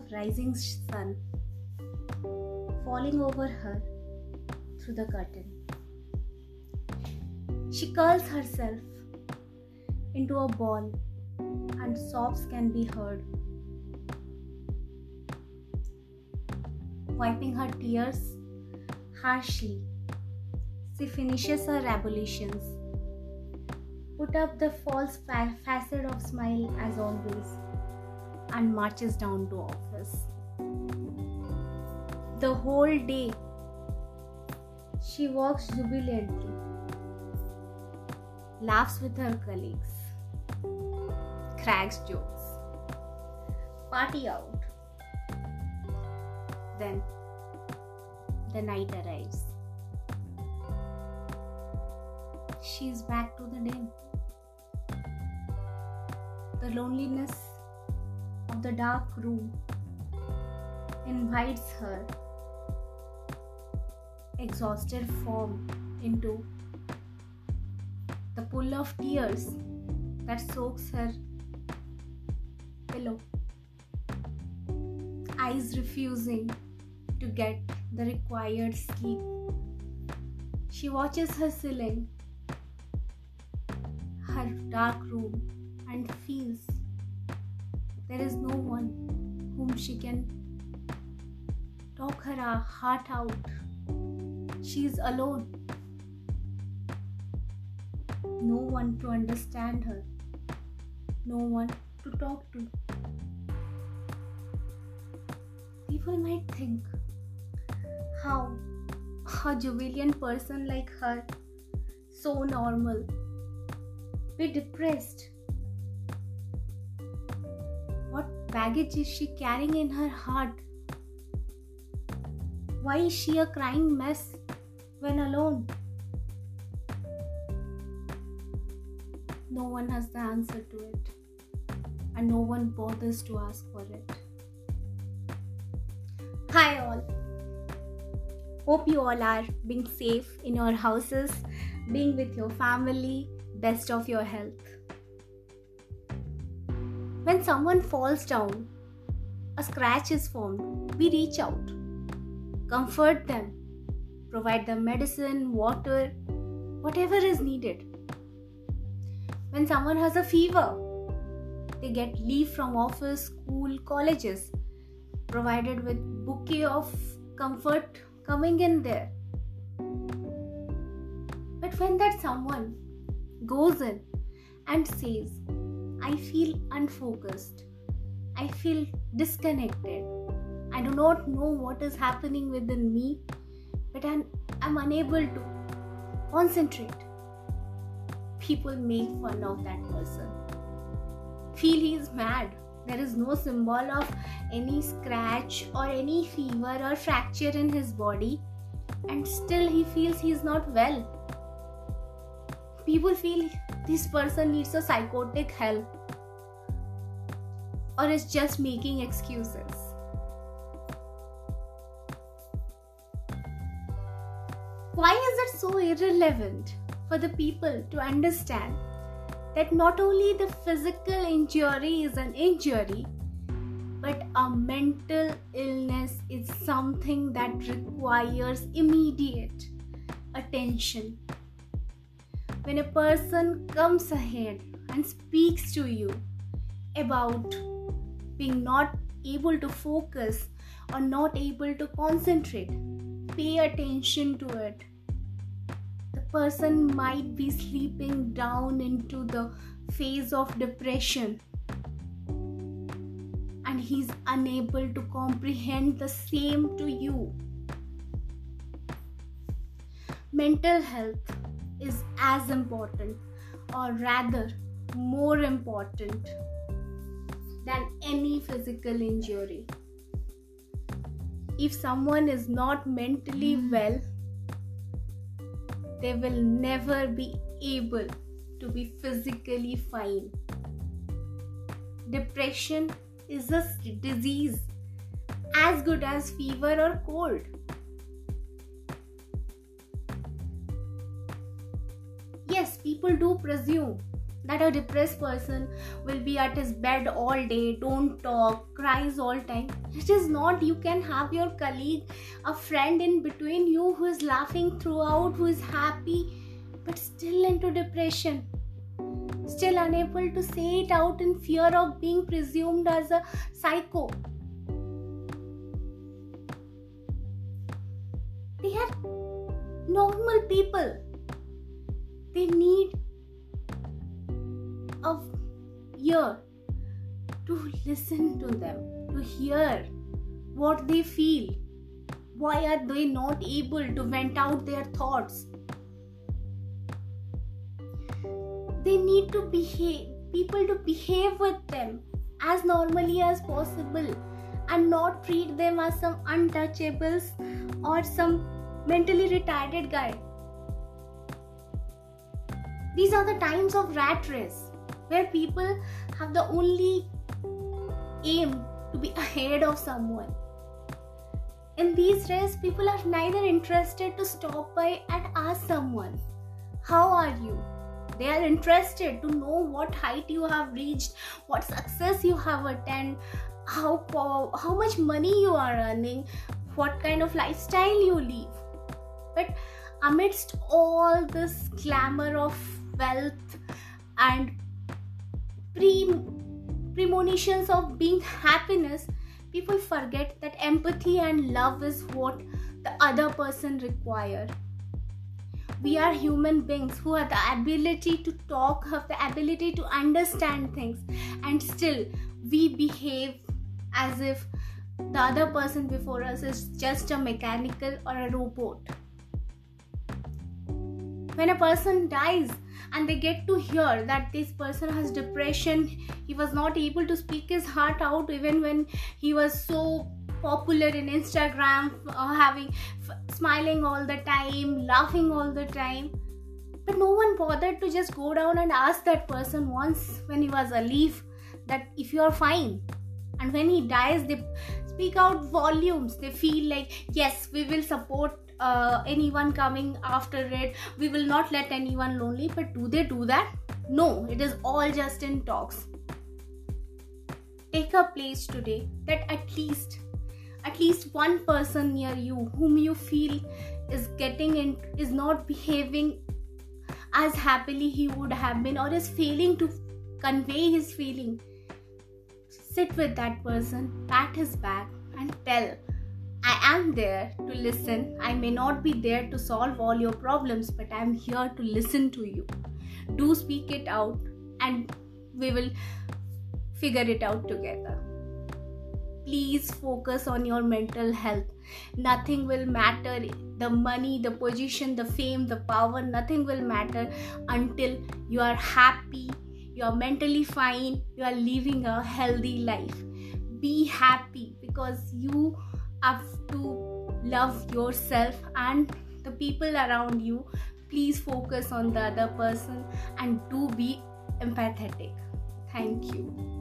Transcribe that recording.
of rising sun falling over her through the curtain. She curls herself into a ball and sobs can be heard. Wiping her tears harshly, she finishes her ablutions. Put up the false fa- of smile as always and marches down to The whole day she walks jubilantly, laughs with her colleagues, cracks jokes, party out. Then the night arrives. She's back to the den. The loneliness of the dark room invites her exhausted form into the pool of tears that soaks her pillow. Eyes refusing to get the required sleep. She watches her ceiling, her dark room, and feels there is no one whom she can talk her uh, heart out. She's alone. No one to understand her. No one to talk to. People might think how a jubilant person like her, so normal, be depressed. What baggage is she carrying in her heart? Why is she a crying mess when alone? No one has the answer to it, and no one bothers to ask for it. Hi, all. Hope you all are being safe in your houses, being with your family, best of your health. When someone falls down, a scratch is formed, we reach out, comfort them, provide them medicine, water, whatever is needed. When someone has a fever, they get leave from office, school, colleges, provided with bouquet of comfort coming in there. But when that someone goes in and says, I feel unfocused, I feel disconnected, I do not know what is happening within me, but I'm, unable to concentrate. People make fun of that person. Feel he is mad. There is no symbol of any scratch or any fever or fracture in his body, and still he feels he is not well. People feel this person needs a psychotic help or is just making excuses. It so irrelevant for the people to understand that not only the physical injury is an injury, but a mental illness is something that requires immediate attention. When a person comes ahead and speaks to you about being not able to focus or not able to concentrate, pay attention to it person might be sleeping down into the phase of depression and he's unable to comprehend the same to you. Mental health is as important, or rather, more important than any physical injury. If someone is not mentally well, they will never be able to be physically fine. Depression is a disease as good as fever or cold. Yes, people do presume that a depressed person will be at his bed all day don't talk cries all time. It is not. You can have your colleague a friend in between you who is laughing throughout who is happy but still into depression. Still unable to say it out in fear of being presumed as a psycho. They are normal people. They need ear to listen to them, to hear what they feel. Why are they not able to vent out their thoughts? They need to behave, people to behave with them as normally as possible and not treat them as some untouchables or some mentally retarded guy. These are the times of rat race where people have the only aim to be ahead of someone. In these days, people are neither interested to stop by and ask someone, How are you? They are interested to know what height you have reached, what success you have attained, how, how much money you are earning, what kind of lifestyle you live. But amidst all this glamour of wealth and pre- premonitions of being happiness, people forget that empathy and love is what the other person require. We are human beings who have the ability to talk, have the ability to understand things, and still we behave as if the other person before us is just a mechanical or a robot. When a person dies, and they get to hear that this person has depression he was not able to speak his heart out even when he was so popular in instagram uh, having f- smiling all the time laughing all the time. But no one bothered to just go down and ask that person once when he was alive that if you are fine. And when he dies they speak out volumes. They feel like yes we will support uh, anyone coming after it. We will not let anyone lonely but do they do that? No it is all just in talks. Take a place today that at least at least one person near you whom you feel is getting in is not behaving as happily he would have been or is failing to convey his feeling. Sit with that person pat his back and tell I am there to listen. I may not be there to solve all your problems, but I am here to listen to you. Do speak it out, and we will figure it out together. Please focus on your mental health. Nothing will matter the money, the position, the fame, the power, nothing will matter until you are happy, you are mentally fine, you are living a healthy life. Be happy because you have to love yourself and the people around you. Please focus on the other person and do be empathetic. Thank you